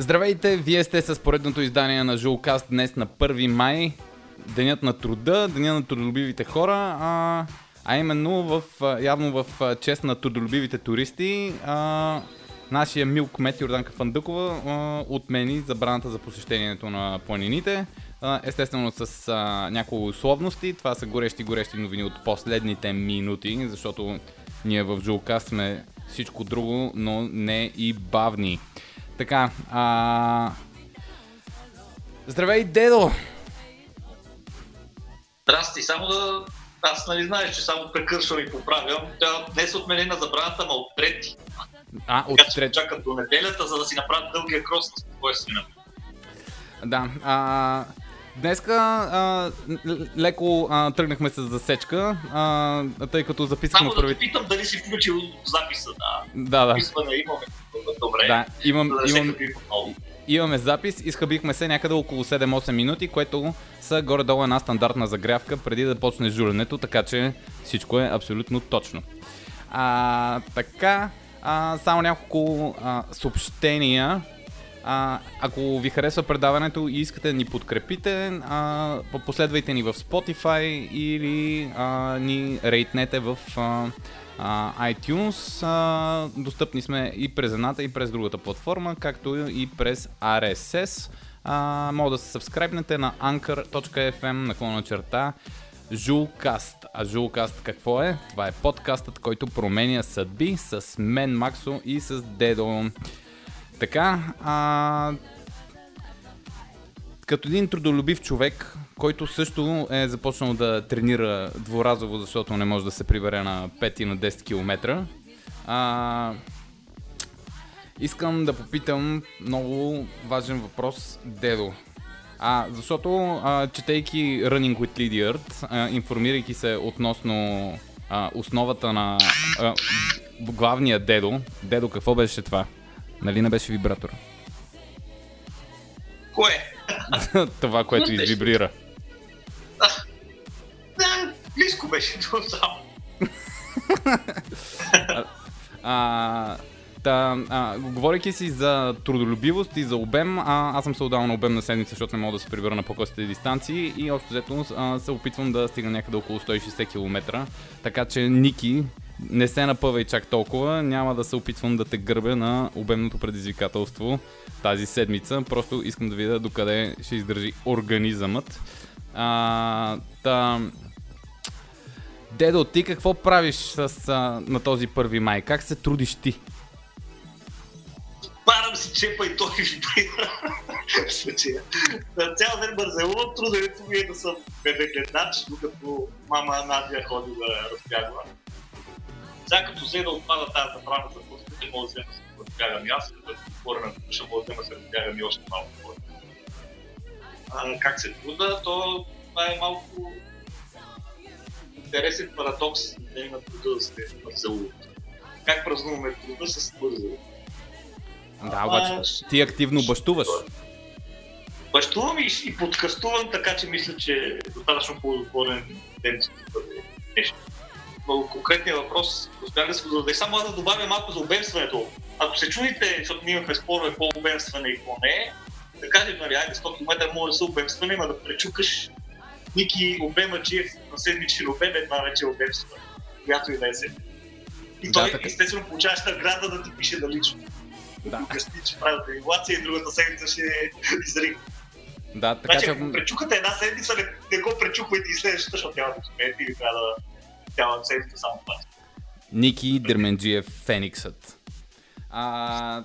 Здравейте, вие сте с поредното издание на Жулкаст днес на 1 май, денят на труда, деня на трудолюбивите хора, а, а именно в, явно в чест на трудолюбивите туристи, а, нашия мил кмет Йорданка Фандъкова а, отмени забраната за посещението на планините. Естествено с а, няколко условности. Това са горещи-горещи новини от последните минути, защото ние в Жулкаст сме всичко друго, но не и бавни. Така, а... Здравей, дедо! Здрасти, само да... Аз нали знаеш, че само прекършвам и поправям. Тя днес отменена забраната, ма от трети. А, от Така трети. чакат до неделята, за да си направят дългия крос на спокойствие. Да. А, днеска а, леко а, тръгнахме с засечка, а, тъй като записахме Само да те питам дали си включил записа. Да, Да, да. записване имаме. Добре. Да, имам, да имам, имаме запис, изхъбихме се някъде около 7-8 минути, което са горе-долу една стандартна загрявка преди да почне жуленето, така че всичко е абсолютно точно. А, така, а, само няколко а, съобщения. А, ако ви харесва предаването и искате да ни подкрепите, а, последвайте ни в Spotify или а, ни рейтнете в а, а, iTunes. А, достъпни сме и през едната, и през другата платформа, както и през RSS. А, може да се сабскрайбнете на anchor.fm наклона черта Жулкаст. А Жулкаст какво е? Това е подкастът, който променя съдби с мен, Максо и с Дедо. Така, а, като един трудолюбив човек, който също е започнал да тренира дворазово, защото не може да се прибере на 5 и на 10 км, а, искам да попитам много важен въпрос, Дедо. А, защото, а, четейки Running with Lydiard, информирайки се относно а, основата на а, главния Дедо, Дедо какво беше това? Нали не беше вибратор? Кое? това, което извибрира. Да, близко беше до само. А, та, а, говорейки си за трудолюбивост и за обем, а, аз съм се отдал на обем на седмица, защото не мога да се прибера на по-късите дистанции и общо взето се опитвам да стигна някъде около 160 км. Така че, Ники, не се напъвай чак толкова, няма да се опитвам да те гърбя на обемното предизвикателство тази седмица. Просто искам да видя докъде ще издържи организъмът. А, та, Дедо, ти какво правиш с, а, на този 1 май? Как се трудиш ти? Парам си чепа и той. В случая. Цял ден бързелувам, труденето ми е да съм бебегледнач, докато мама Надя ходи да разтягва. Взе да отпада тази забрана за просто не мога да взема се разтягам и аз, като отворя на душа, мога да взема се разтягам и още малко хора. А, как се труда, то това е малко интересен парадокс да има труда да сте бързелуват. Как празнуваме труда с бързелуват? Да, обаче ти активно бащуваш. Бащувам и, и подкастувам, така че мисля, че е достатъчно плодотворен ден ще бъде нещо. Но конкретният въпрос, успях да се го зададе. Само аз да добавя малко за обемстването. Ако се чудите, защото ние имахме спорове по обемстване и по не е, да кажем, нали, айде 100 км може да се обемстване, но да пречукаш Ники обема Джиев на седмичен обем, една вече е обемстване, която и да е седмичен. И Да, той, така. естествено, получаваш награда да ти пише на лично. Да. Да. Обясни, че прави тренировация и другата седмица ще изриг. Да, така Значи, че... ако пречукате една седмица, не, не го пречуквайте и следващата, защото няма да успеете или трябва да цяла седмица само това. Ники Дерменджиев Фениксът. А,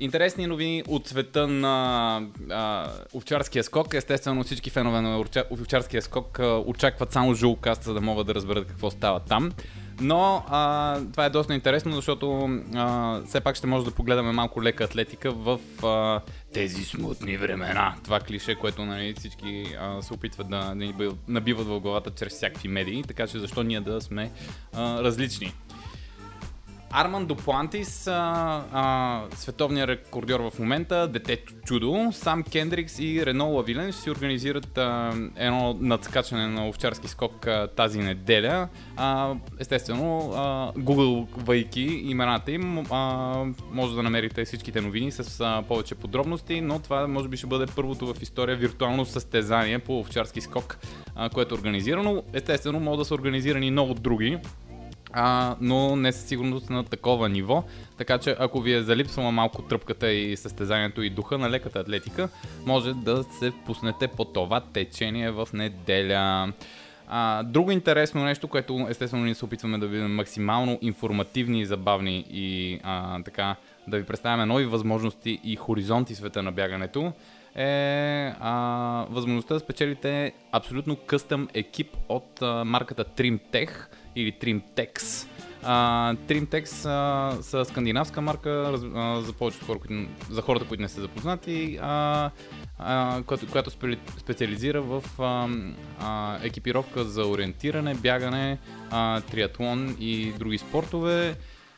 интересни новини от света на а, овчарския скок. Естествено всички фенове на овча- овчарския скок очакват само жулкаст, за да могат да разберат какво става там. Но а, това е доста интересно, защото а, все пак ще може да погледаме малко лека атлетика в а, тези смутни времена. Това клише, което нали, всички а, се опитват да, да набиват в главата чрез всякакви медии, така че защо ние да сме а, различни. Арман Доплантис, а, а, световният рекордьор в момента, детето чудо, сам Кендрикс и Рено Лавилен ще си организират а, едно надскачане на овчарски скок а, тази неделя. А, естествено, а, гугълвайки имената им, а, може да намерите всичките новини с а, повече подробности, но това може би ще бъде първото в история виртуално състезание по овчарски скок, а, което е организирано. Естествено, могат да са организирани много други а, но не със сигурност на такова ниво. Така че ако ви е залипсвала малко тръпката и състезанието и духа на леката атлетика, може да се пуснете по това течение в неделя. А, друго интересно нещо, което естествено ние се опитваме да видим максимално информативни и забавни и а, така да ви представяме нови възможности и хоризонти света на бягането, е а, възможността да спечелите абсолютно къстъм екип от а, марката TrimTech или Trimtex. Uh, Trimtex са скандинавска марка uh, за повечето хора, които, за хората, които не са запознати, uh, uh, която, която специализира в uh, uh, екипировка за ориентиране, бягане, uh, триатлон и други спортове.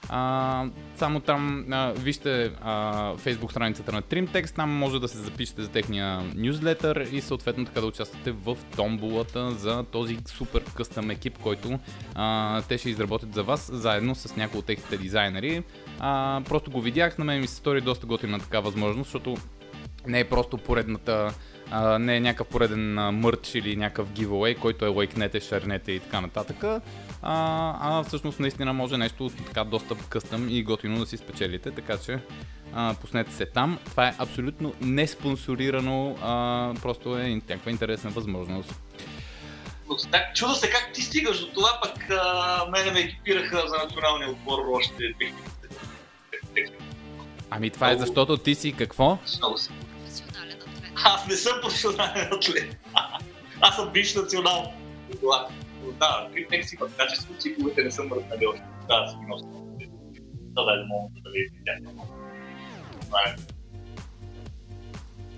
А, само там а, вижте а, Facebook страницата на Trimtext, там може да се запишете за техния нюзлетър и съответно така да участвате в томбулата за този супер къстъм екип, който а, те ще изработят за вас, заедно с някои от техните дизайнери. А, просто го видях, на мен ми се стори доста готина така възможност, защото не е просто поредната а, не е някакъв пореден а, мърч или някакъв giveaway, който е лайкнете, шернете и така нататък, а, а всъщност наистина може нещо така доста къстъм и готино да си спечелите, така че а, пуснете се там. Това е абсолютно не спонсорирано, а, просто е някаква интересна възможност. Чудо се как ти стигаш до това, пък а, мене ме екипираха за националния отбор още Ами това е защото ти си какво? Много си. Аз не съм професионален атлет. Аз съм биш национал. Това. Да, критек си в качество, цикловете не съм мръснали още. Да, си нося. Да, да, мога да ви видя.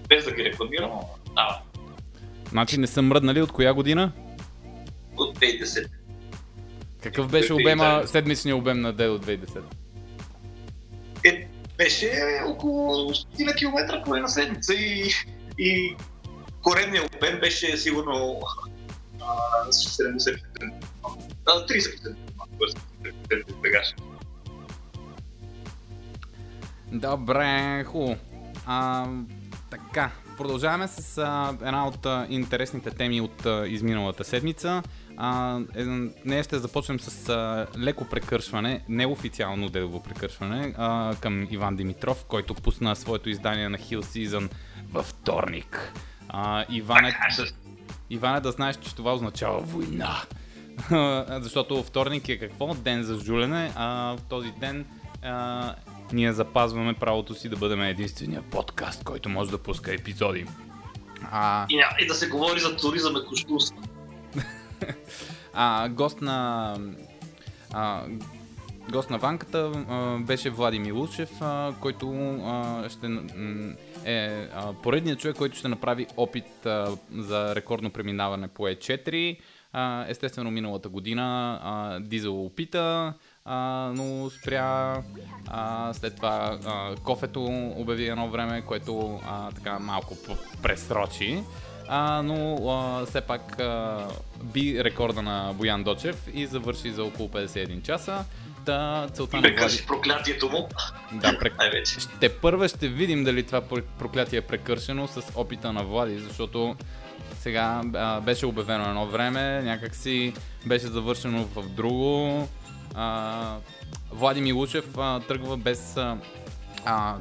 Без да ги рекламирам, да. Значи не съм мръднали от коя година? От 2010. Какъв беше обема, седмичния обем на Дедо 2010? Е, беше около 100 км по една седмица и и коренният обем беше сигурно 70%. 30%. Добре, хубаво. Така, продължаваме с а, една от а, интересните теми от а, изминалата седмица. А, е, нея ще започнем с а, леко прекършване, неофициално делово прекършване а, към Иван Димитров, който пусна своето издание на Hill Season във вторник. А, Иване, Иване, да знаеш, че това означава война. Защото вторник е какво? Ден за жулене, а в този ден а, ние запазваме правото си да бъдем единствения подкаст, който може да пуска епизоди. А... И, и да се говори за туризъм и кощунство. а, гост на а, гост на ванката а, беше Влади Милушев, а, който а, ще е а, поредният човек, който ще направи опит а, за рекордно преминаване по E4. А, естествено, миналата година а, Дизел опита, а, но спря. А, след това а, кофето обяви едно време, което а, така малко пресрочи. А, но а, все пак а, би рекорда на Боян Дочев и завърши за около 51 часа. Да, целта на Влади... проклятието му. Да, прек... Ще първа ще видим дали това проклятие е прекършено с опита на Влади, защото сега а, беше обявено едно време, някакси беше завършено в друго. А, Влади Милушев а, тръгва без, а, а,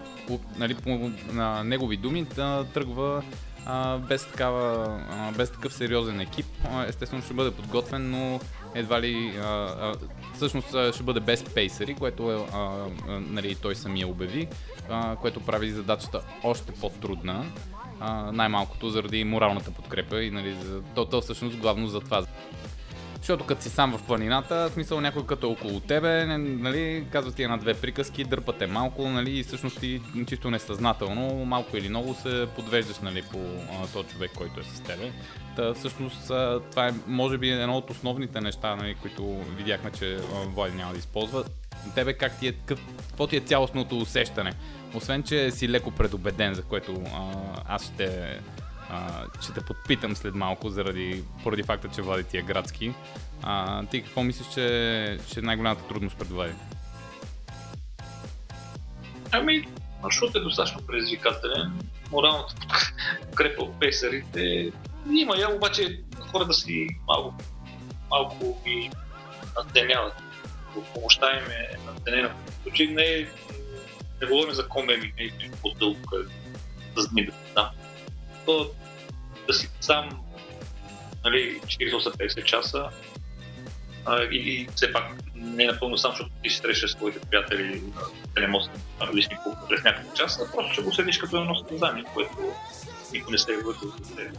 нали, по на негови думи, да тръгва а, без, такава, а, без такъв сериозен екип. Естествено ще бъде подготвен, но едва ли а, а, всъщност ще бъде без пейсери, което е, а, а, нали, той самия обяви, а, което прави задачата още по-трудна. А, най-малкото заради моралната подкрепа и нали, за, то, то всъщност главно за това. Защото като си сам в планината, в смисъл някой като е около тебе, нали, казва ти една-две приказки, дърпате малко, нали, и всъщност ти чисто несъзнателно, малко или много се подвеждаш нали, по този човек, който е с тебе. Та, всъщност това е може би едно от основните неща, нали, които видяхме, че Влади няма да използва. Тебе как ти е, какво ти е цялостното усещане? Освен, че си леко предубеден, за което а, аз ще, а, ще те подпитам след малко, заради, поради факта, че Влади ти е градски. А, ти какво мислиш, че, че е най-голямата трудност пред Влади? Ами, маршрут е достатъчно предизвикателен. Моралната подкрепа от пейсарите има я, обаче хората си малко, малко ги надценяват. Помощта им е надценена. Случай не е не говорим за комеми, не е по-дълго, да дни да там. То да си сам нали, 48-50 часа а, и все пак не е напълно сам, защото ти срещаш своите приятели на телемост различни през няколко часа, просто ще го седиш като едно състезание, което никой не се е вързал за теб.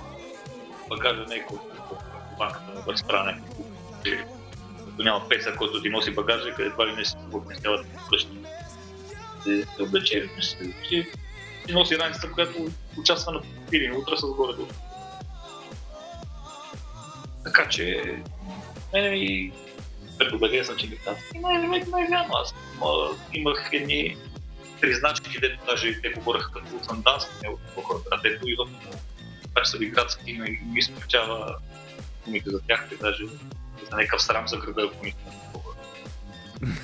Багажа не е колко банката на страна като няма песа, който ти носи багажа, къде това ли не си поместяват вкъщи. Се облече, че ти носи раницата, която участва на пирин, утре с горе долу. Така че, мене ми предубеден съм, че ги казвам. И не, не, не, не, аз имах едни три значки, дето даже те говореха като сандански, не от хората, дето и в това, че са ви градски, не ми смечава думите за тях, те даже за някакъв срам за града, ако ми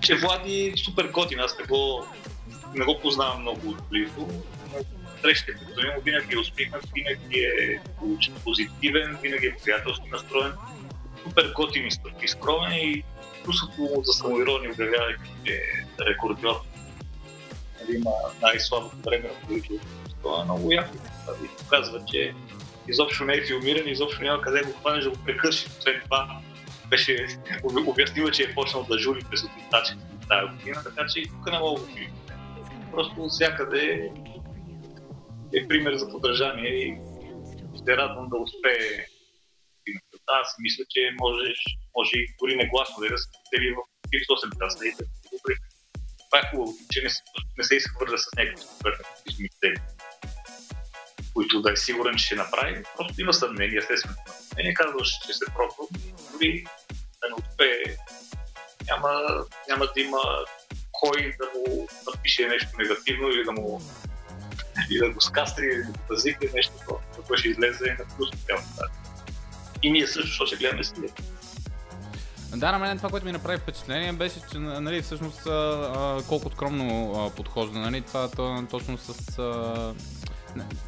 че Влади супер готин, аз не го, не го познавам много отблизо. Срещите, като имам, винаги е усмихнат, винаги е позитивен, винаги е приятелски настроен супер готин и скромен и чувството за самоирония обявява, че е рекордьор. Нали, има най-слабото време на политиката. Това е много яко. И показва, че изобщо не е филмиран, изобщо няма къде го хванеш да го прекърши. След това беше обяснила, че е почнал да жури през отрицачите тази година, така че и тук не мога да Просто всякъде е пример за подражание и се радвам да успее аз мисля, че можеш, може и дори негласно да цели в 38 часа и да добре. Това е хубаво, че не, не се изхвърля с някакви супер цели, които да е сигурен, че ще направи. Просто има съмнение, естествено. Не казваш, че се пробва, дори да не успее, няма, няма да има кой да му напише нещо негативно или да му и да го скастри, или да пазикне нещо, което ще излезе на плюс цялата и ние също, защото се гледаме с да, на мен това, което ми направи впечатление беше, че нали, всъщност колко скромно подхожда. Нали, това то, точно с...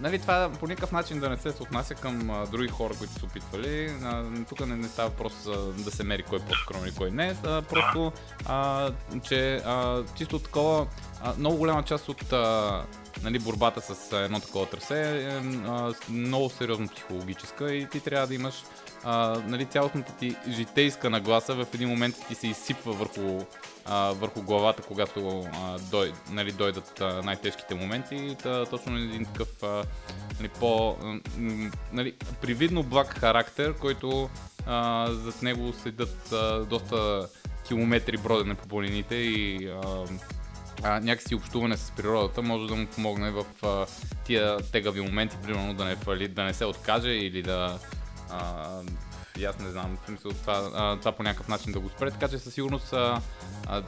нали, това по никакъв начин да не се отнася към а, други хора, които са опитвали. А, тук не, не става въпрос а, да се мери кой е по-скромен и кой не. А, просто, а, че а, чисто такова, а, много голяма част от а, нали, борбата с едно такова трасе е а, много сериозно психологическа и ти трябва да имаш а, нали, цялостната ти житейска нагласа в един момент ти се изсипва върху, а, върху главата, когато а, дой, нали, дойдат а, най-тежките моменти. Та, точно един такъв а, нали, по, нали, привидно благ характер, който а, зад него седат а, доста километри бродене по планините и а, а, някакси общуване с природата може да му помогне в а, тия тегави моменти, примерно да не фали, да не се откаже или да а, и аз не знам, в смисъл това, това по някакъв начин да го спре, така че със сигурност а,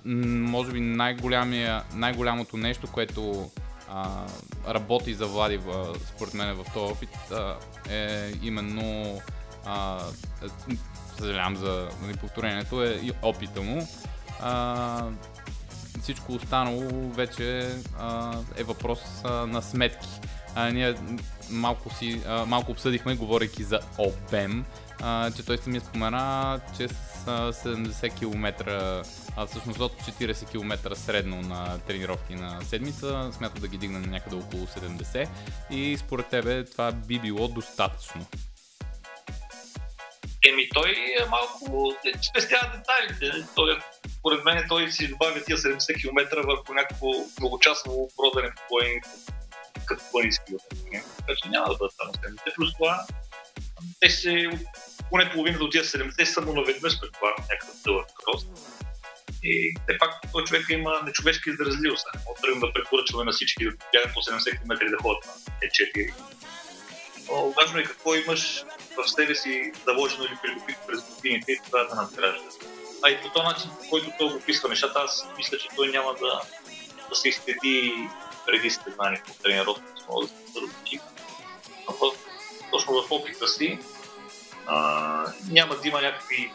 може би най-голямото нещо, което а, работи за Влади в, според мен в този опит а, е именно а, съжалявам за нали, повторението, е и опита му. А, всичко останало вече а, е въпрос а, на сметки. А, ние малко, си, а, малко обсъдихме, говорейки за обем, а, че той самия спомена, че с 70 км, а всъщност от 40 км средно на тренировки на седмица, смята да ги дигне на някъде около 70 и според тебе това би било достатъчно. Еми той е малко спестява детайлите. Той, поред мен той си добавя тия 70 км върху някакво многочасово продане по като планински Така че няма да бъдат само 70. Плюс това те се поне половината от тия 70 само наведнъж предполагам някакъв дълъг крос. И те пак този човек има нечовешка изразливост. Не мога тръгна да препоръчваме на всички да бягат по 70 км да ходят на Е4. Но важно е какво имаш в себе си заложено или придобито през годините и това да надгражда. а и по този начин, по който той описва нещата, аз мисля, че той няма да, да се изследи преди състезание по тренировка, да се различи. Точно в опита си а, няма да има някакви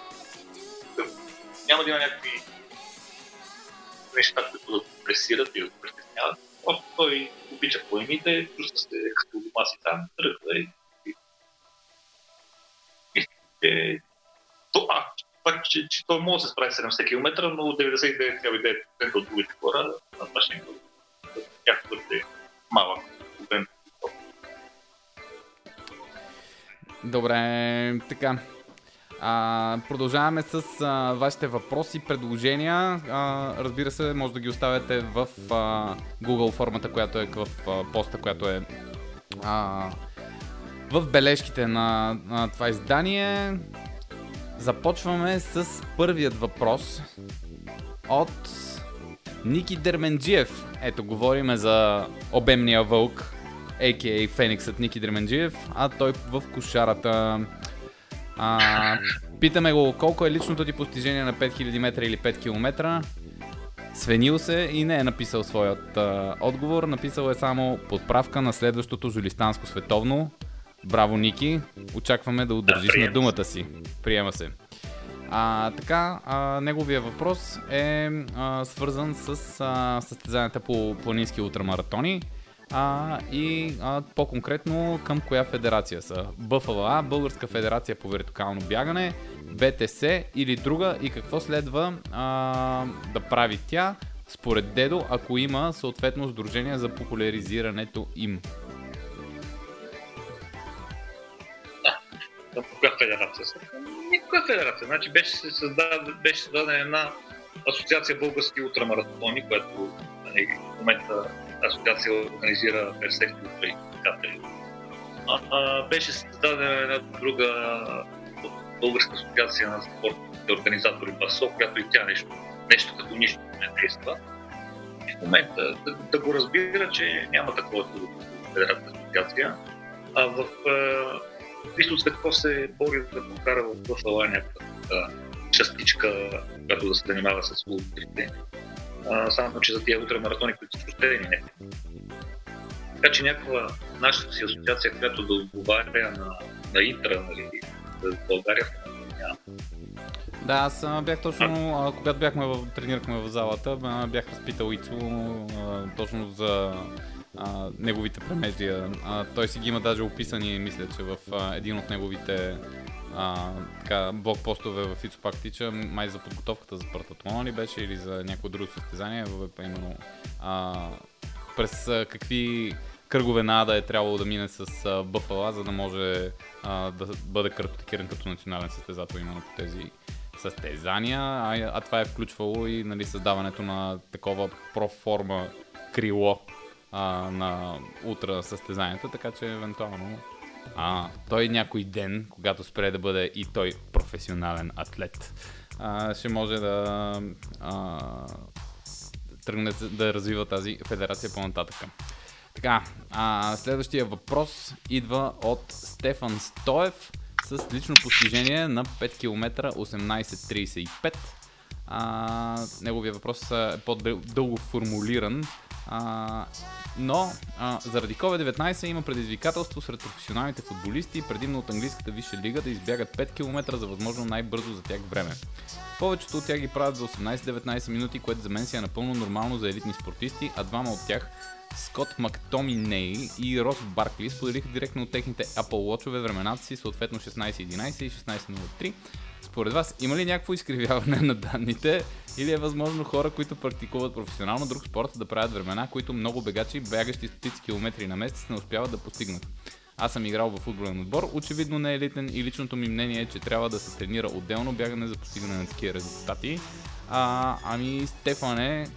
няма да има някакви неща, които да пресират и да притесняват. Просто той обича планините, чувства се като дома си там, тръгва и... Е, то, а, факт, че, че той може да се справи 70 км, но 99,9% от другите хора това ще тях твърде малък Добре, така. А, продължаваме с а, вашите въпроси, предложения. А, разбира се, може да ги оставяте в а, Google формата, която е в а, поста, която е а, в бележките на, на това издание. Започваме с първият въпрос от Ники Дерменджиев. Ето, говориме за обемния вълк, а.к.а. Фениксът Ники Дерменджиев, а той в кошарата. А, питаме го колко е личното ти постижение на 5000 метра или 5 км. Свенил се и не е написал своят а, отговор. Написал е само подправка на следващото Жулистанско световно. Браво, Ники! Очакваме да удържиш да, на думата си. Приема се. А, така, а, неговия въпрос е а, свързан с а, състезанията по планински ултрамаратони а, и а, по-конкретно към коя федерация са. БФЛА, Българска федерация по вертикално бягане, БТС или друга и какво следва а, да прави тя, според Дедо, ако има съответно сдружение за популяризирането им. Към коя федерация са? Никаква федерация. Значи беше, създадена, беше създадена една асоциация български ултрамаратони, която нали, в момента асоциация организира персекти ултраикатели. Беше създадена една друга българска асоциация на спортните организатори БАСО, която и тя нещо, нещо като нищо не действа. В момента да, да го разбира, че няма такова федерална асоциация. А в Христо Цветков се бори да покара в някаква частичка, която да се занимава с ултрите. само, че за тия ултрамаратони, които са щени не. Така че някаква наша си асоциация, която да отговаря на, на Интра, нали, за България, няма. Да, аз бях точно, а, когато бяхме в, тренирахме в залата, бях разпитал Ицо точно за а, неговите премеждия. А, той си ги има даже описани, мисля, че в а, един от неговите а, така, блокпостове в Ицопак Тича, май за подготовката за Спартатлона ли беше или за някое друго състезание, именно а, през а, какви кръгове на Ада е трябвало да мине с а, Бъфала, за да може а, да бъде картотекиран като национален състезател именно по тези състезания, а, а това е включвало и нали, създаването на такова проформа крило а, на утра състезанията, така че евентуално а, той някой ден, когато спре да бъде и той професионален атлет, а, ще може да а, тръгне да развива тази федерация по-нататък. Така, а, следващия въпрос идва от Стефан Стоев с лично постижение на 5 км 18.35. А, неговия въпрос е по-дълго формулиран. А, но а, заради COVID-19 има предизвикателство сред професионалните футболисти, предимно от английската висша лига, да избягат 5 км за възможно най-бързо за тях време. Повечето от тях ги правят за 18-19 минути, което за мен си е напълно нормално за елитни спортисти, а двама от тях Скот Мактоминей и Рос Баркли споделиха директно от техните Apple Watch времената си, съответно 16.11 и 16.03. Според вас има ли някакво изкривяване на данните или е възможно хора, които практикуват професионално друг спорт да правят времена, които много бегачи, бягащи стотици километри на месец, не успяват да постигнат? Аз съм играл в футболен отбор, очевидно не е елитен и личното ми мнение е, че трябва да се тренира отделно бягане за постигане на такива резултати. А, ами, Стефане,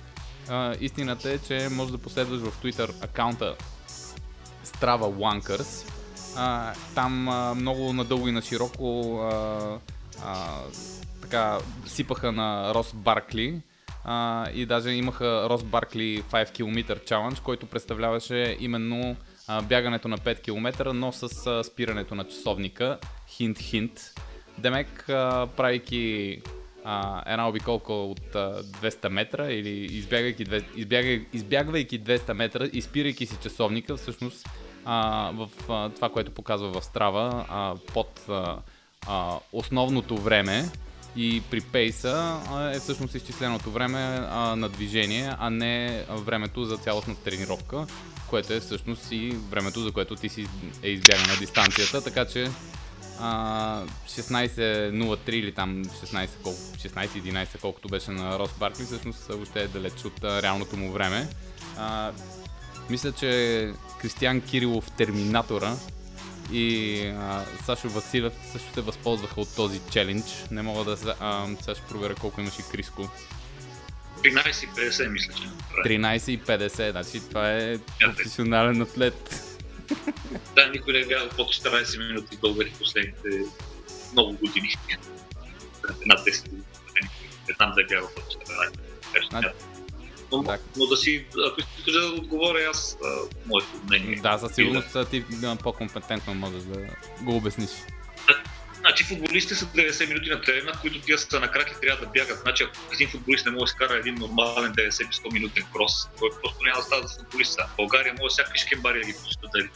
а, истината е, че може да последваш в Twitter акаунта Strava Wankers. А, там а, много надълго и на широко а, а, така сипаха на Рос Баркли а, и даже имаха Рос Баркли 5 км чалендж, който представляваше именно а, бягането на 5 км, но с а, спирането на часовника. Хинт-хинт. Демек, правейки а, една обиколка от а, 200 метра или избягайки, избягай, избягвайки 200 метра и спирайки си часовника, всъщност а, в а, това, което показва в Страва, а, под а, а, основното време и при пейса а, е всъщност изчисленото време а, на движение, а не времето за цялостна тренировка, което е всъщност и времето, за което ти си е избягана на дистанцията, така че 16.03 или там 16, колко, 16.11, колкото беше на Рос Баркли, всъщност още е далеч от а, реалното му време. А, мисля, че Кристиан Кирилов Терминатора и а, Сашо Василев също се възползваха от този челендж. Не мога да а, сега ще проверя колко имаше Криско. 13.50 мисля, че 13.50, значи това е професионален атлет. Да, никой не е бягал под 14 минути българи последните много години. Една 10 години. Не знам да е бягал под 14. Но, да. но да си, ако искаш да отговоря аз а, моето мнение. Да, със сигурност да. ти по-компетентно можеш да го обясниш. Значи футболистите са 90 минути на терена, които тия са на крак и трябва да бягат. Значи ако един футболист не може да скара един нормален 90-100 минутен крос, той просто няма да става за футболиста. В България може всякакви шкембари да ги пущат дали.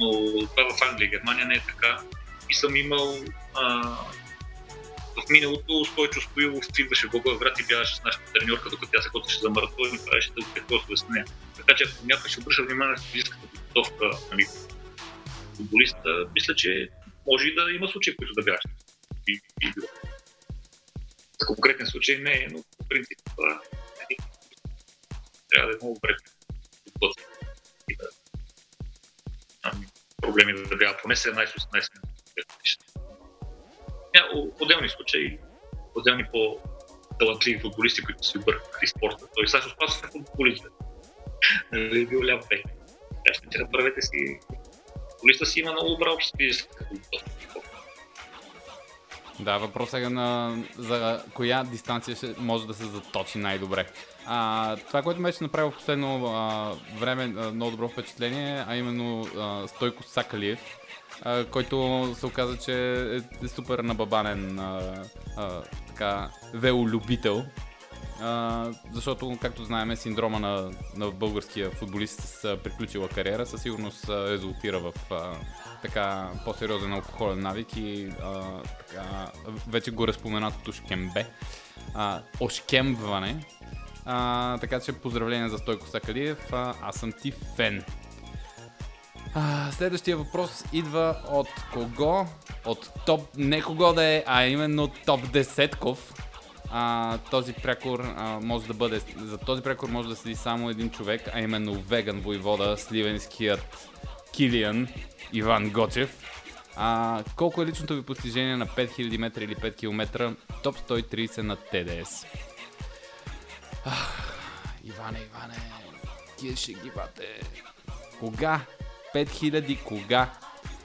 Но това в Англия, Германия не е така. И съм имал а, в миналото Стойчо Стоилов идваше в Благоевград и бягаше с нашата треньорка, докато тя се готвеше за маратон и правеше дълги кросове с нея. Така че ако някой ще обръща внимание на физическата подготовка нали, футболиста, мисля, че може и да има случаи, които да бягаш. И, За конкретен случай не но по принцип това е трябва да е много добре подготвен да ами, проблеми да бяга поне 17-18 минути. Отделни случаи, отделни по-талантливи футболисти, които си объркаха и спорта. Той Сашо Спасов е футболист. Нали е бил ляв бек. Така ще направете си футболиста си има много добра обща физическа да, въпросът е на, за коя дистанция ще може да се заточи най-добре. А, това, което ме беше направил в последно а, време а, много добро впечатление, а именно а, Стойко Сакалиев, а, който се оказа, че е, супер набабанен а, а, така, велолюбител а, защото, както знаем, синдрома на, на българския футболист с приключила кариера със сигурност резултира в а, така по-сериозен алкохолен навик и а, така, вече го разпоменатото шкембе. А, ошкембване. А, така че поздравления за Стойко Сакалиев. А, аз съм ти фен. А, следващия въпрос идва от кого? От топ, не кого да е, а именно топ десетков а, този прякор а, може да бъде, за този прякор може да седи само един човек, а именно веган войвода, сливенският Килиан Иван Гочев. А, колко е личното ви постижение на 5000 метра или 5 км? Топ 130 на ТДС. Ах, Иване, Иване, ти ще ги бате. Кога? 5000 кога?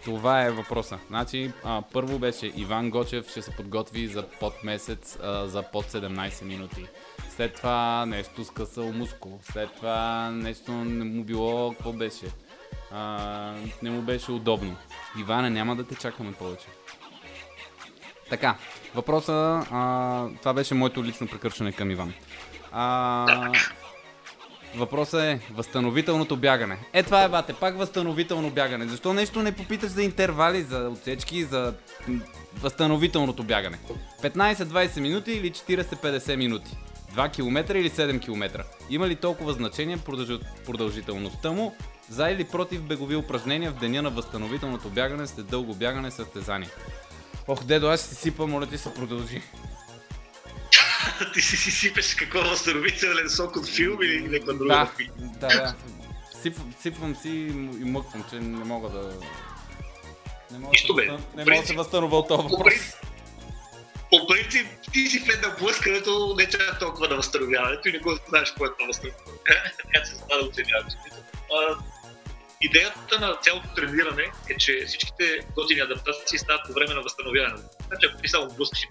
Това е въпроса. Значи, а, първо беше Иван Гочев ще се подготви за под месец, а, за под 17 минути. След това нещо скъсал мускул. След това нещо не му било, какво беше? А, не му беше удобно. Иване, няма да те чакаме повече. Така, въпроса, а, това беше моето лично прекършване към Иван. А, Въпросът е възстановителното бягане. Е, това е, бате, пак възстановително бягане. Защо нещо не попиташ за интервали, за отсечки, за възстановителното бягане? 15-20 минути или 40-50 минути? 2 км или 7 км? Има ли толкова значение продължителността му за или против бегови упражнения в деня на възстановителното бягане след дълго бягане състезание? Ох, дедо, аз си сипа, моля ти се продължи. Ти си си сипеш какво възстановителен сок от филм или някаква друга да, да, да. Сип, сипвам си и мъквам, че не мога да... Не мога, Нищо, да, бе. не мога да се възстановя от този въпрос. По принцип, ти си в една където не чак толкова на възстановяването и не го знаеш какво е това възстановяване. Така че за да оценяваш. Идеята на цялото трениране е, че всичките готини адаптации стават по време на възстановяване. Значи, ако ти само блъскаш и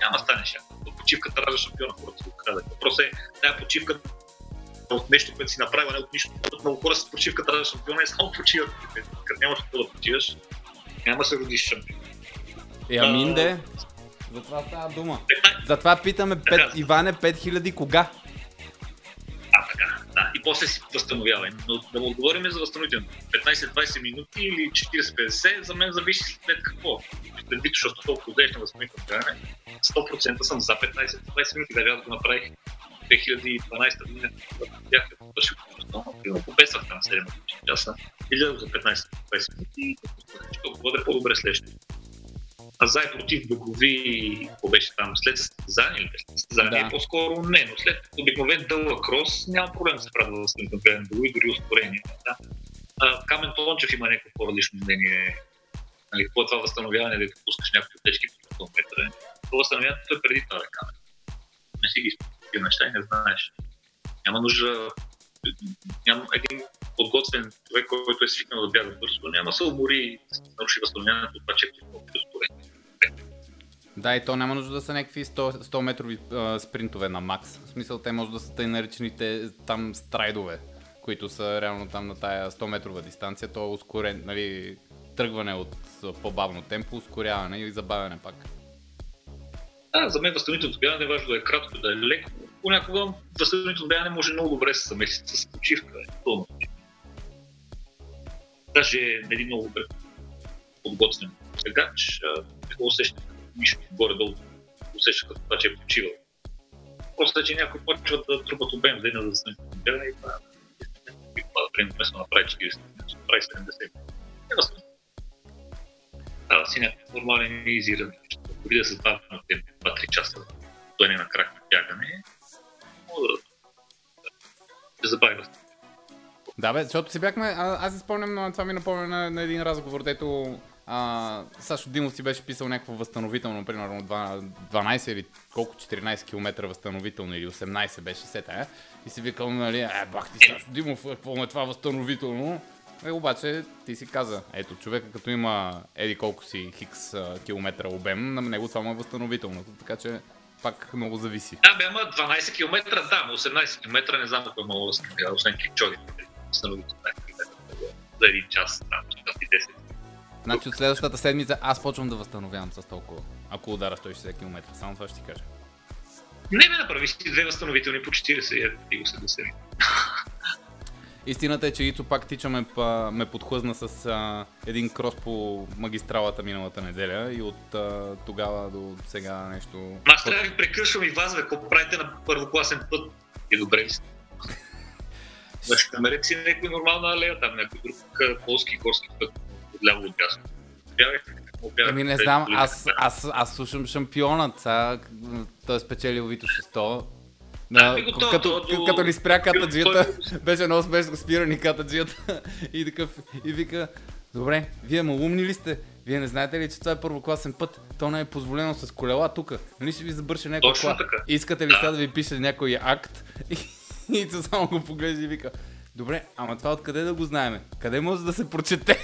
няма стане. От почивката ражда шампиона, хората го казах. Въпросът е тази почивка от нещо, което си направил, не от нищо. От много хора с почивката ражда шампиона и само почиват. Като нямаш какво да почиваш, няма да се родиш шампион. Е, Аминде? За това става дума. 15. Затова питаме. Иване 5000 кога? Да. И после си възстановявай. Но да му отговорим за възстановително. 15-20 минути или 40-50, за мен зависи след какво. Предвид, защото толкова дадеш на възстановително време, 100% съм за 15-20 минути. Аз го направих 2012 година, когато бях вършил професионално, примерно попесвах там 7 часа, излязох за 15-20 минути и го бъде по-добре следващия. А за и против Богови, какво беше там, след състезание или без състезание, Да. по-скоро не, но след обикновен дълъг крос няма проблем да се прави да се направим дори дори ускорение. Да. А, Камен Тончев има някакво по-различно мнение. Нали, какво е това възстановяване, да пускаш някакви тежки по километра. Това възстановяването е преди това камен. Не си ги тези неща и не знаеш. Няма нужда няма един подготвен човек, който е свикнал да бяга бързо, няма се умори наруши възстановяването от това, че е. Да, и то няма нужда да са някакви 100, 100 метрови а, спринтове на макс. В смисъл, те може да са тъй наречените там страйдове, които са реално там на тая 100 метрова дистанция. То е ускорен, нали, тръгване от по-бавно темпо, ускоряване и забавяне пак. Да, за мен възстановителното бягане е важно да е кратко, да е леко. Понякога възстановителното бягане може много добре се замеси с почивка. Е, почивка. Даже един много добре подготвен бегач, а, не го усеща нищо горе-долу, усеща като това, че е почивал. Просто, че някой почва да трупат обем, да е на възстановителното бягане и това и да приема вместо да направи 40 минути, прави 70 Не възстановително. Дава си някакъв нормален изиран. Дори да се забавя на теб 2-3 часа, той не на крак на бягане, мога да да забавя. Да, бе, защото си бяхме. А, аз си спомням, това ми напомня на, на един разговор, дето а, Сашо Димов си беше писал някакво възстановително, примерно 2 12 или колко 14 км възстановително или 18 беше сета, е? И си викал, нали, е, бах ти Сашо Димов, какво е това възстановително? Е, обаче ти си каза, ето човека като има еди колко си хикс а, километра обем, на него това му е възстановително. Така че пак много зависи. Да, бе, ама 12 км, да, но 18 км не знам ако е се бяга, освен кипчоги. Възстановително 15 км за един час, там, час и 10. Значи от следващата седмица аз почвам да възстановявам с толкова. Ако удара 160 км, само това ще ти кажа. Не ме направи си две възстановителни по 40 и го се досери. Истината е, че Ицо пак тича ме, ме подхлъзна с а, един крос по магистралата миналата неделя и от а, тогава до сега нещо... Аз трябва да ви прекършвам и вас, бе, какво правите на първокласен път? И добре сте? Значи, намерете си някой нормална алея, там някой друг полски горски път, отляво от дясно. Еми не знам, аз, аз, аз слушам шампионът, сега той е спечелил Вито 600. Да, Да, ми го то, като, то, като ни спря катаджията, беше много смешно, спира ни катаджията и, такъв, и вика, добре, вие малумни ли сте? Вие не знаете ли, че това е първокласен път? То не е позволено с колела тук. Нали ще ви забърше някой кола? Искате ли Да. сега да ви пише някой акт? И, и само го поглежда и вика, добре, ама това откъде да го знаеме? Къде може да се прочете?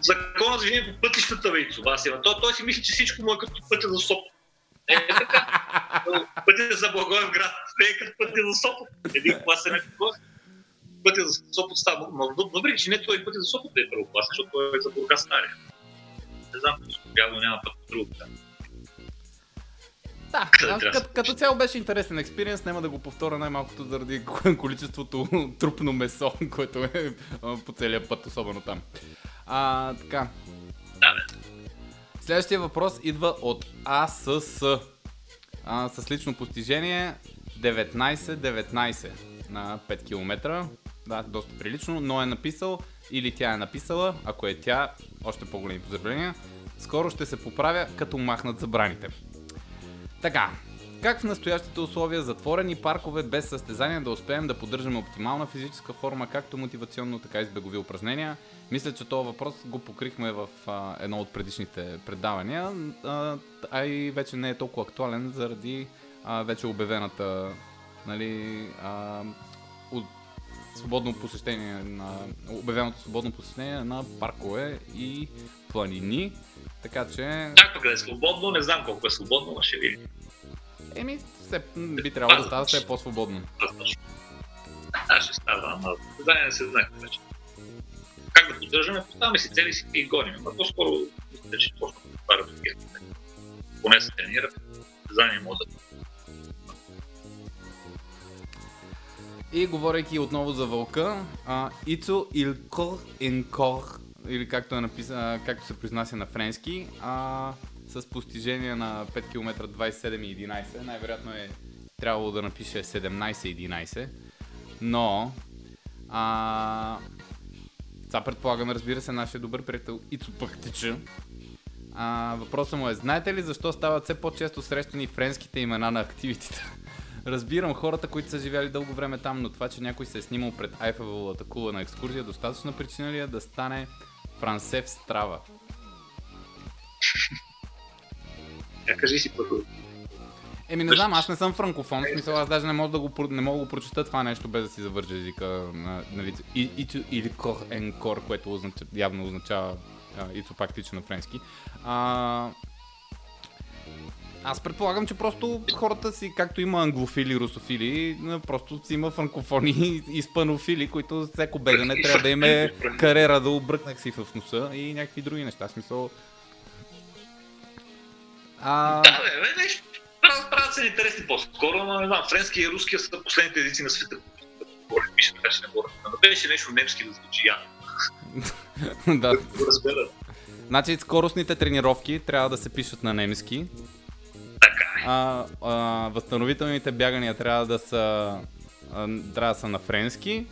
Закона за по пътищата, бе, Васила. Той, той си мисли, че всичко му е като пътя за Сопот. Не е така. Пътя за Благоевград не е като пътя за Сопот. Един клас е някакво. Пътя за Сопот става. Но въпреки, че не той пътя за Сопот е първокласен, защото той е за Бургас Стария. Не знам, явно няма път друг. Да. Като, като цяло беше интересен експириенс, няма да го повторя най-малкото заради количеството трупно месо, което е по целия път, особено там. А, така. Да, бе. Следващия въпрос идва от АСС. А, с лично постижение 19-19 на 5 км. Да, доста прилично, но е написал или тя е написала, ако е тя, още по-големи поздравления. Скоро ще се поправя, като махнат забраните. Така, как в настоящите условия затворени паркове без състезания да успеем да поддържаме оптимална физическа форма, както мотивационно, така и с бегови упражнения? Мисля, че този въпрос го покрихме в а, едно от предишните предавания, а, а и вече не е толкова актуален заради а, вече обявената нали, а, от свободно посещение на обявеното свободно посещение на паркове и планини. Така че Както къде е свободно, не знам колко е свободно, но ще видим. Еми, все, би трябвало да става все по-свободно. Да, ще става, ама състезание не се знае вече. Как да поддържаме, поставяме си цели си и гоним. А по-скоро мисля, че точно това такива. Поне се тренират, състезания могат да И говорейки отново за вълка, а, Ицо Илкор Енкор, или както, е написа, както се произнася на френски, а, с постижение на 5 км 27 и 11. Най-вероятно е трябвало да напише 17 и 11. Но а, това предполагаме, разбира се, нашия добър приятел Ицо Пактича. А, въпросът му е, знаете ли защо стават все по-често срещани френските имена на активитите? Разбирам хората, които са живяли дълго време там, но това, че някой се е снимал пред Айфеловата кула на екскурзия, достатъчна причина ли е да стане Франсев Страва? Я кажи си първо. Еми не знам, аз не съм франкофон, в смисъл аз даже не мога да го, не мога да го прочета това нещо без да си завържа езика на, на лице. И, или кор енкор, което означа, явно означава ицо практично на френски. А, аз предполагам, че просто хората си, както има англофили, русофили, просто си има франкофони и испанофили, които всеко бегане трябва да има карера да обръкнах си в носа и някакви други неща. Смисъл... А... Да, бе, бе, нещо. Правят се интересни по-скоро, но не знам, френски и руския са последните езици на света. Мисля, че не говоря. Беше нещо немски да звучи я. да. Разбера. Значи скоростните тренировки трябва да се пишат на немски, а, а, възстановителните бягания трябва да са, а, трябва да са на френски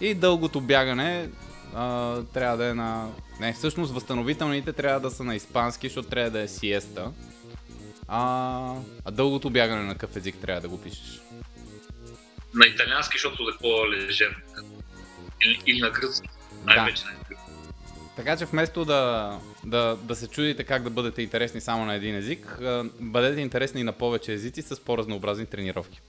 и дългото бягане а, трябва да е на... Не, всъщност възстановителните трябва да са на испански, защото трябва да е сиеста. А, а дългото бягане на какъв език трябва да го пишеш? На италиански, защото е по-лежерно. Или, или на гръцки. Най-вече да. на така че вместо да, да, да се чудите как да бъдете интересни само на един език, бъдете интересни и на повече езици с по-разнообразни тренировки.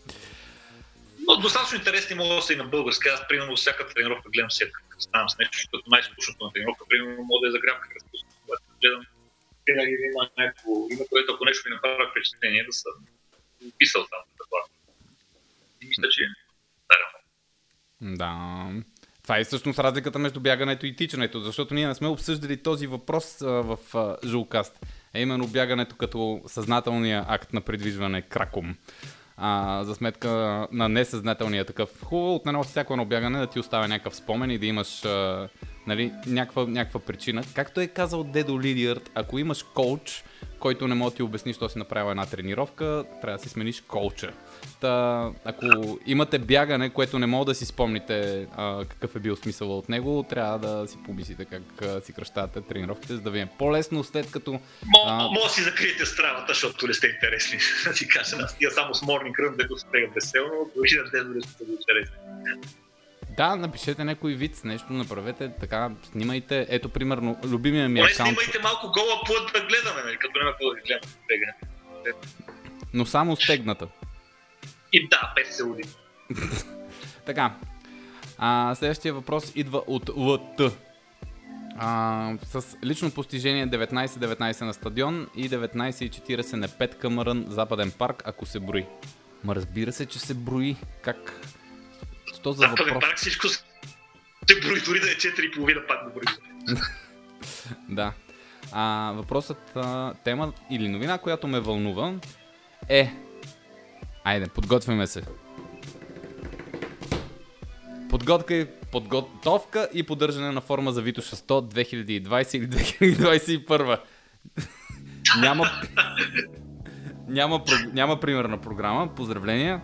Но достатъчно интересни могат да са и на български. Аз, примерно, всяка тренировка гледам всяка. Ставам с нещо, защото най-скучното на тренировка, примерно, мога да е загрявка. Когато гледам, винаги има някакво, има което, ако нещо ми направи впечатление, да съм писал там. И мисля, че е да. Това е всъщност разликата между бягането и тичането, защото ние не сме обсъждали този въпрос а, в а, Жулкаст, а именно бягането като съзнателния акт на придвижване краком. А, за сметка на несъзнателния такъв. Хубаво от едно всяко едно бягане да ти оставя някакъв спомен и да имаш а, нали, някаква, някаква причина. Както е казал Дедо Лидиард, ако имаш коуч, който не може да ти обясни, що си направил една тренировка, трябва да си смениш коуча. Та, ако имате бягане, което не мога да си спомните а, какъв е бил смисъл от него, трябва да си помислите как а, си кръщавате тренировките, за да ви е по-лесно след като... Може да си закриете стравата, защото не сте интересни. да ти кажа, аз тия само с Morning Run, дето се тега безселно, дори на ден да сте интересни. Да, напишете някой вид, нещо направете, така, снимайте. Ето, примерно, любимия ми акаунт... снимайте малко гола плът да гледаме, нали, като няма какво да гледаме. Но само стегната. И да, без целуди. така. А, следващия въпрос идва от ЛТ. А, с лично постижение 19-19 на стадион и 19-40 на 5 към Западен парк, ако се брои. Ма разбира се, че се брои. Как? Що за въпрос? Западен парк всичко се брои, дори да е 4,5 пак да брои. да. А, въпросът, а, тема или новина, която ме вълнува е Айде, подготвяме се. Подготка и подготовка и поддържане на форма за Vito 100 2020 или 2021. няма, няма, няма примерна програма. Поздравления.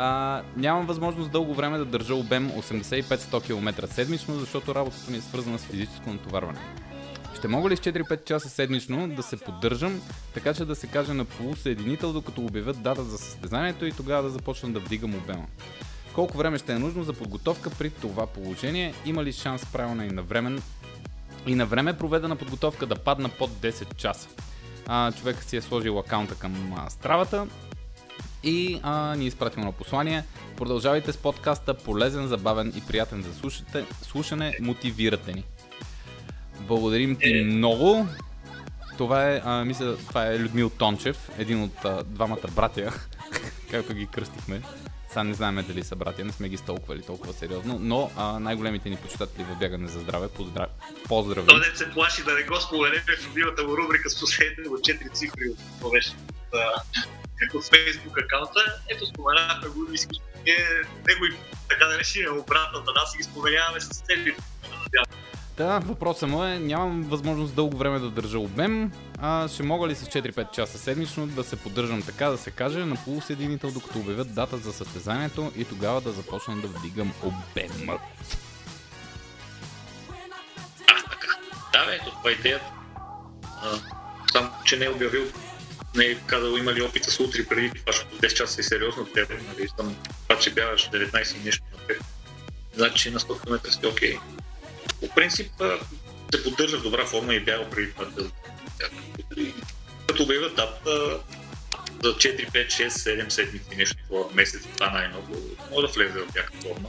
А, нямам възможност дълго време да държа обем 85-100 км седмично, защото работата ми е свързана с физическо натоварване. Ще мога ли с 4-5 часа седмично да се поддържам, така че да се каже на полусъединител, докато обявят дата за състезанието и тогава да започна да вдигам обема? Колко време ще е нужно за подготовка при това положение? Има ли шанс правилна и на време, и на време проведена подготовка да падна под 10 часа? А, човека си е сложил акаунта към а, стравата и а, ни е изпратил на послание. Продължавайте с подкаста, полезен, забавен и приятен за слушате, слушане, мотивирате ни. Благодарим ти е. много. Това е, а, мисля, това е Людмил Тончев, един от а, двамата братя, както ги кръстихме. сега не знаем дали са братя, не сме ги столквали толкова сериозно, но а, най-големите ни почитатели в бягане за здраве, поздрав... поздрави. Той не се плаши да не го спомене в любимата му рубрика с последните от 4 цифри от това беше от Facebook акаунта. Ето споменахме го и го него и така да решим му братата, да си ги споменяваме с целите. Да, въпросът му е, нямам възможност дълго време да държа обем, а ще мога ли с 4-5 часа седмично да се поддържам така да се каже на полусъединител, докато обявят дата за състезанието и тогава да започна да вдигам обема. Да, бе, това е идеята. Само, че не е обявил, не е казал има ли опит с утре преди това, защото 10 часа е сериозно теб. Нали, там, това, че бягаш 19 и нещо на теб. Значи на 100 км сте окей. По принцип се поддържа в добра форма и бяга преди това да като обявят дата за 4, 5, 6, 7 седмици, нещо това месец, това най-много, може да влезе в някаква форма.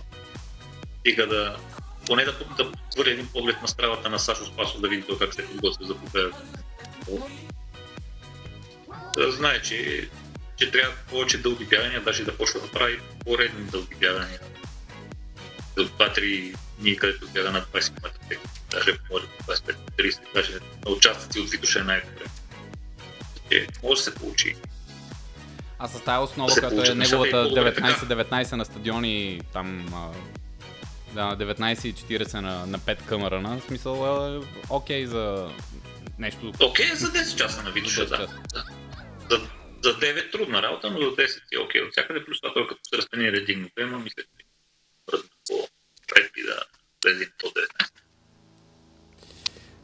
Стига да, поне да, да хвърля един поглед на стравата на Сашо Спасов, да види той как се подготвя за победа. Да знае, че, че трябва повече дълги бягания, даже да почва да прави поредни дълги бягания. За 2-3 дни, където бяга на 20 км, даже може 25-30, даже на участъци от Витоша е най-добре. Е, може да се получи. А с тази основа, като е неговата 19-19 на стадиони, там да, 19-40 на, на 5 камера, на смисъл е окей за нещо. Окей okay, за 10 часа на Витоша, да. За, за 9 трудна работа, но за 10 е окей. От всякъде плюс това, като се разпени редигното, има мисля, че предпи да влезе по 19.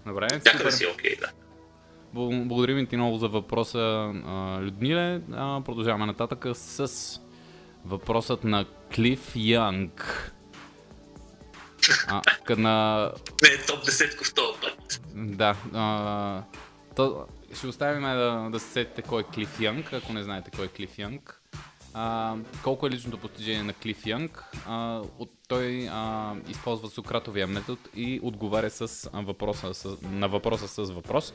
Добре, Всяка да си окей, да. Благодарим ти много за въпроса, Людмиле. Продължаваме нататък с въпросът на Клиф Янг. А, на... Не е топ 10 в този път. Да. А, то, ще оставим да, да се сетите кой е Клиф Янг, ако не знаете кой е Клиф Янг. А, колко е личното постижение на Клиф Янг? А, от, той а, използва Сократовия метод и отговаря с, а, въпроса, с, на въпроса с въпрос.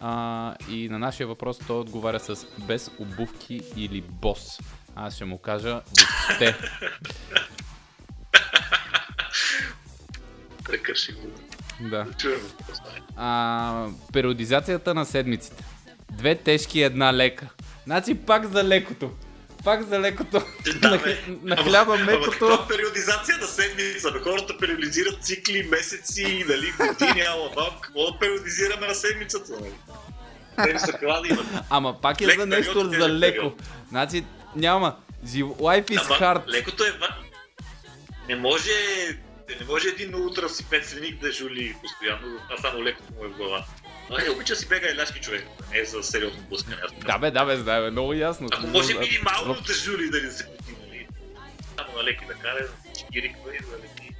А, и на нашия въпрос той отговаря с без обувки или бос. Аз ще му кажа въобще. Прекърши го. Да. А, периодизацията на седмиците. Две тежки и една лека. Значи пак за лекото. Пак за лекото. Да, на, на хляба мекото. Това периодизация на седмица. Бе, хората периодизират цикли, месеци, дали, години, ала баб. Какво да периодизираме на седмицата? Нали? Ама пак е Лек за нещо период, за леко. Период. Значи няма. Life is Ама, hard. Лекото е... Не може не може един утро си пет да жули постоянно, а само лекото му е в главата. Ай, обича си бега и ляшки човек, не е за сериозно блъскане. Да бе, да бе, да бе, много ясно. Ако може минимално да жули да не се пути, нали? Само на леки да кара, чигириква и да леки.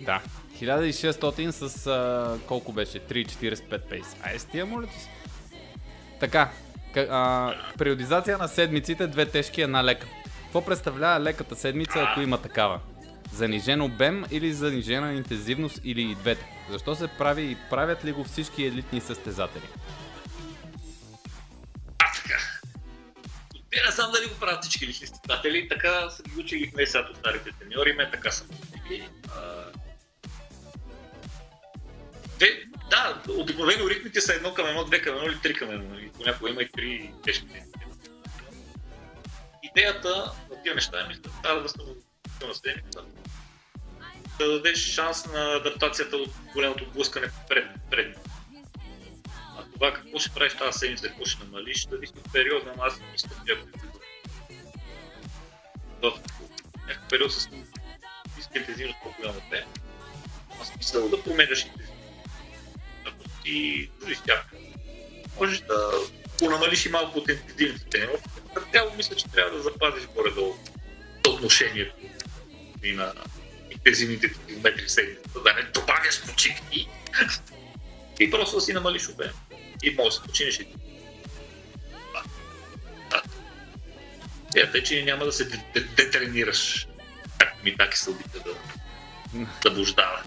Да. 1600 с а, колко беше? 3.45 пейс. Ай, с тия моля ти се. Така, а, периодизация на седмиците, две тежки, една лека. Какво представлява леката седмица, ако има такава? Занижен обем или занижена интензивност или и двете? Защо се прави и правят ли го всички елитни състезатели? А, така. Те не знам дали го правят всички елитни състезатели, така са ги учили в от старите треньори, ме така са учили. Да, обикновено ритмите са едно към едно, две към едно или три към едно. И понякога има и три тежки Идеята на тия неща е, мисля, да са на седмица да дадеш шанс на адаптацията от голямото блъскане пред, пред. А това какво ще правиш тази седмица, какво ще намалиш, да зависи от периода, но аз не мисля, че в някакъв период с ниска интензивност по-голяма те, аз мисля да променяш интензивност. Ако ти дори тях, можеш да понамалиш и малко от интензивните тренировки, трябва мисля, че трябва да запазиш горе-долу отношението и на интензивните километри в седмицата, да не добавяш почивки и просто да си намалиш обем. И може да се починеш и Идеята е, че няма да се детренираш, както ми так и се обита да, да буждава.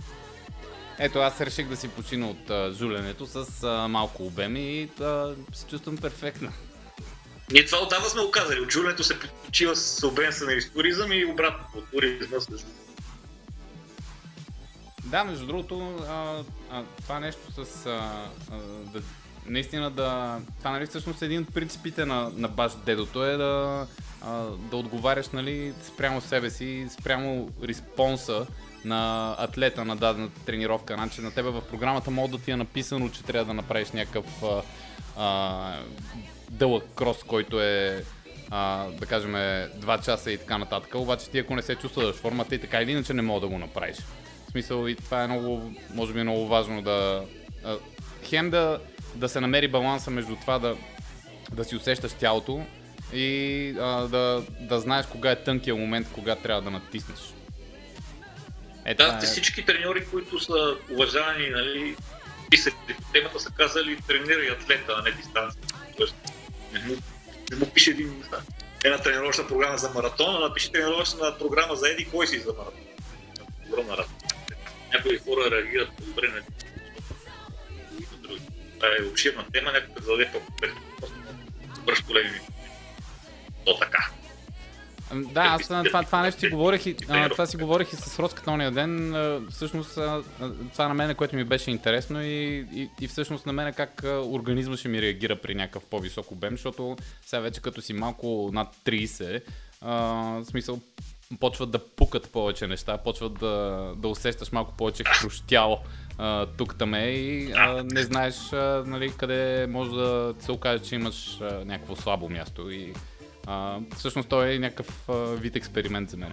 Ето, аз реших да си почина от а, жуленето с а, малко обем и а, се чувствам перфектно. Ние това отдавна сме го казали. Отжулянето се почива с обенстване и туризъм и обратно по туризма също. Да, между другото, а, а, това нещо с... А, а, да, наистина да... Това нали всъщност е един от принципите на, на баш дедото е да, а, да отговаряш нали, спрямо себе си, спрямо респонса на атлета на дадената тренировка. Значи на тебе в програмата мога да ти е написано, че трябва да направиш някакъв а, дълъг крос, който е а, да кажем 2 часа и така нататък. Обаче ти ако не се чувстваш формата и така или иначе не мога да го направиш. В смисъл и това е много, може би е много важно да а, хем да, да се намери баланса между това да, да си усещаш тялото и а, да, да знаеш кога е тънкият момент, кога трябва да натиснеш. Е, да, е... всички треньори, които са уважавани, нали, по темата, са казали тренирай атлета, а не дистанция. Тоест, не му, не му пише един, една тренировъчна програма за маратон, а напише тренировъчна програма за еди кой си за маратон. Огромна разлика. Някои хора реагират добре на други. Това е обширна тема, някой да зададе по-конкретно. Бърш колеги ми. То така. Да, аз това, това нещо си говорих и, а, това си говорих и с Роската ония ден. А, всъщност а, това на мен, което ми беше интересно и, и, и всъщност на мен как организма ще ми реагира при някакъв по-висок обем, защото сега вече като си малко над 30, а, в смисъл почват да пукат повече неща, почват да, да усещаш малко повече хрущяло тук там е и а, не знаеш а, нали, къде може да се окаже, че имаш а, някакво слабо място и всъщност той е някакъв вид експеримент за мен.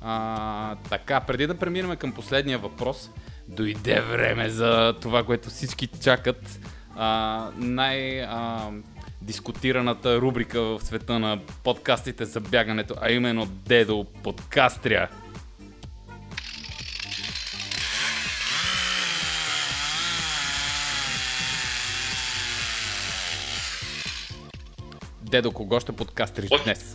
А, така, преди да преминем към последния въпрос, дойде време за това, което всички чакат. А, най- а, дискутираната рубрика в света на подкастите за бягането, а именно Дедо подкастря. Дедо, кого ще подкастриш днес?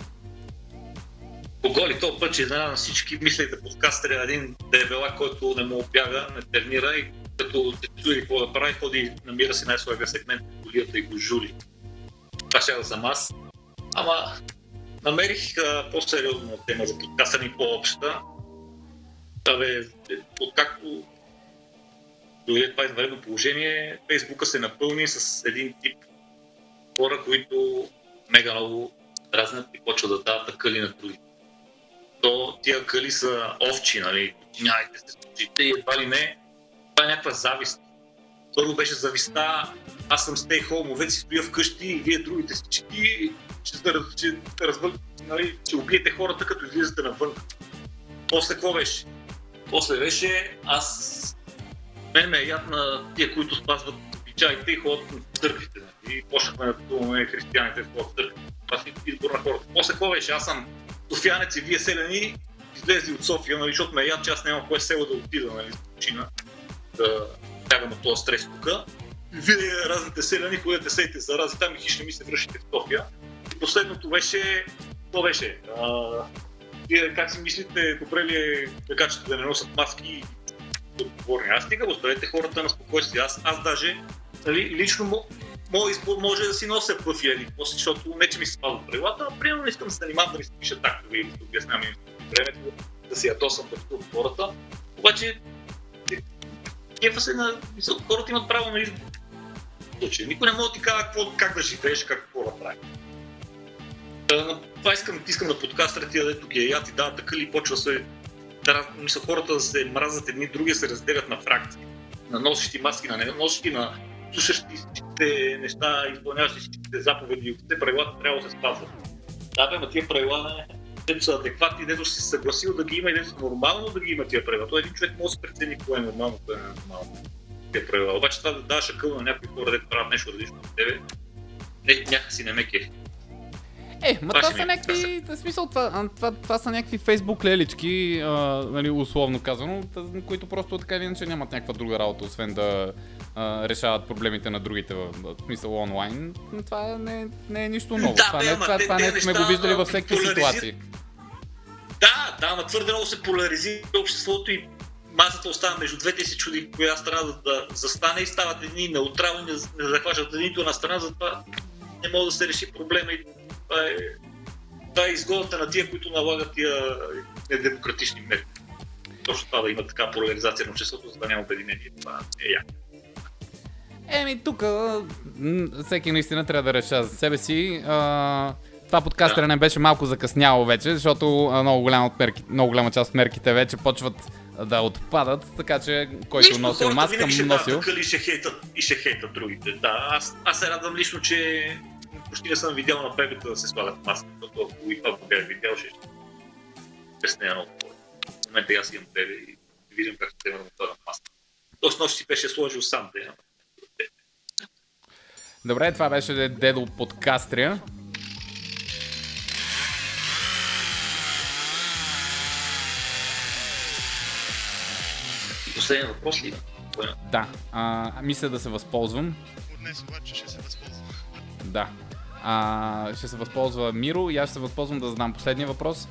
Кого ли то път, че на всички мислех да подкастря един дебела, който не му бяга, не тренира и като се чуди какво да прави, ходи намира си най-слабия сегмент на колията и го жули. Това ще да съм аз. Ама намерих а, по-сериозна тема за подкаста ни по-обща. Абе, откакто дойде това извънредно положение, Фейсбука се напълни с един тип хора, които мега много разнат и почва да дават акъли на други. То тия къли са овчи, нали, подчинявайте се, и едва ли не, това е някаква завист. Първо беше зависта, аз съм стей хоум, вече си стоя вкъщи и вие другите си чети, ще, ще, ще, развъл, нали, ще убиете хората, като излизате навън. После какво беше? После беше, аз мен ме е яд на тия, които спазват обичаите и ходят на църквите. Нали? И почнахме да пътуваме християните в църкви. Това си избор на хората. После какво беше? Аз съм софиянец и вие селени, излезли от София, нали, защото ме яд, че аз нямам кое село да отида, нали, с причина да бягам от този стрес тук. Вие разните селени, ходете сейте зарази там и хищно ми се връщате в София. И последното беше, то беше, а, вие как си мислите, добре ли е така, че да не носят маски и отговорни. Аз стига, оставете хората на спокойствие. Аз, аз даже нали, лично мой избор може да си нося пъфи или после, защото не че ми се спазва правилата, а примерно искам да се занимавам да ми се пиша тактове или да обяснявам времето, да си ядосам пред хората. Обаче, кефа се на... Хората имат право на избор. Случай. Никой не може да ти казва какво, как да живееш, как какво да прави. Това искам, искам да подкастря тия, дето ги е яд и дават така ли почва се да, мисля, хората да се мразят едни други, се разделят на фракции. На носещи маски, на неносещи, на слушащи всичките неща, изпълняващи всичките заповеди и те правилата трябва да се спазват. Да, бе, тия правила не, дето са адекватни, дето си се съгласил да ги има и дето са нормално да ги има тия правила. Той един човек може да се прецени кое е нормално, кое е нормално. Тия правила. Обаче това да даваш акъл на някои хора, дето правят нещо различно от тебе, не, някакси не ме кефи. Е, ма това, са някакви, в смисъл, това, това, това са някакви фейсбук лелички, а, нали, условно казано, които просто така или иначе нямат някаква друга работа, освен да а, решават проблемите на другите, в, в смисъл онлайн. Това не, не е нищо ново. Да, това, бе, не, това, това не сме го виждали във всеки ситуации. Да, да, но твърде много се поляризира обществото и масата остава между двете и се чуди коя страна да, да застане и стават едни неутрални, не, не захващат нито една страна, затова не може да се реши проблема и Това е, това е изгодата на тия, които налагат тия недемократични мерки. Точно това да има така поляризация на обществото, за да няма обединение. Това е яко. Еми, тук всеки наистина трябва да решава за себе си. А, това подкастера не беше малко закъсняло вече, защото а, много, голяма, от мерки, много голяма част от мерките вече почват да отпадат, така че който Нищо, носил маска, ще носил. кажат, и ще хейтат, и ще хейтат другите. Да, аз, аз се радвам лично, че почти не съм видял на бебета да се слагат маски, защото ако и това бях видял, ще обясня много повече. В момента аз имам бебе и видим как ще да това маска. Тоест нощ си беше сложил сам, да я. Добре, това беше Дедо подкастрия. Последен въпрос ли? Да, а, мисля да се възползвам. От днес обаче ще се възползвам. Да. А, ще се възползва Миро и аз ще се възползвам да задам последния въпрос.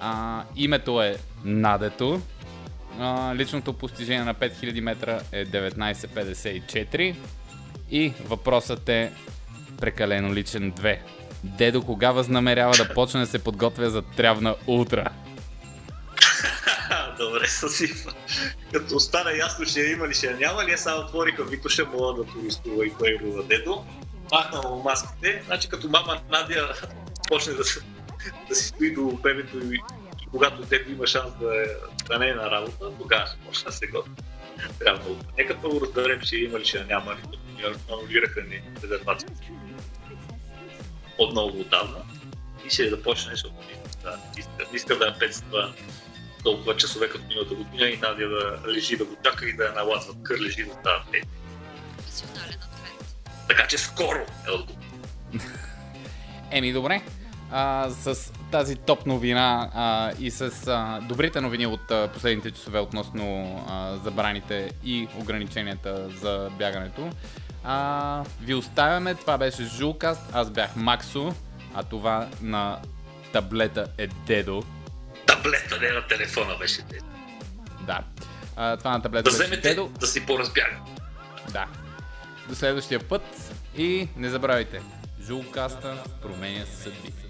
А, името е Надето. А, личното постижение на 5000 метра е 1954. И въпросът е прекалено личен 2. Дедо кога възнамерява да почне да се подготвя за трявна утра? Добре, съсипа. Като стана ясно, ще има ли, ще няма ли, само отвориха Витоша, мога да туристува и кой го дедо. Махна му маските, значи като мама Надя почне да, да си стои до бебето и, и когато дедо има шанс да, е- да не е на работа, тогава ще почне да се готви. Трябва да. Нека първо разберем, че има ли, ще я няма ли, анулираха ни резервация от много отдавна и ще започне, защото да, иска, иска да я петства толкова часове като миналата година и Надя да лежи да го чака и да я налазват кърлежи да стават те. Професионален ответ. Така че скоро е отговор. Еми добре, а, с тази топ новина а, и с а, добрите новини от а, последните часове относно а, забраните и ограниченията за бягането, а, ви оставяме. Това беше Жулкаст, аз бях Максо, а това на таблета е Дедо. Таблета, не на телефона беше те. Да. А, това на Да таблета беше вземете, Дедо. да си поразбяга. Да. До следващия път и не забравяйте, Жулкаста променя съдби.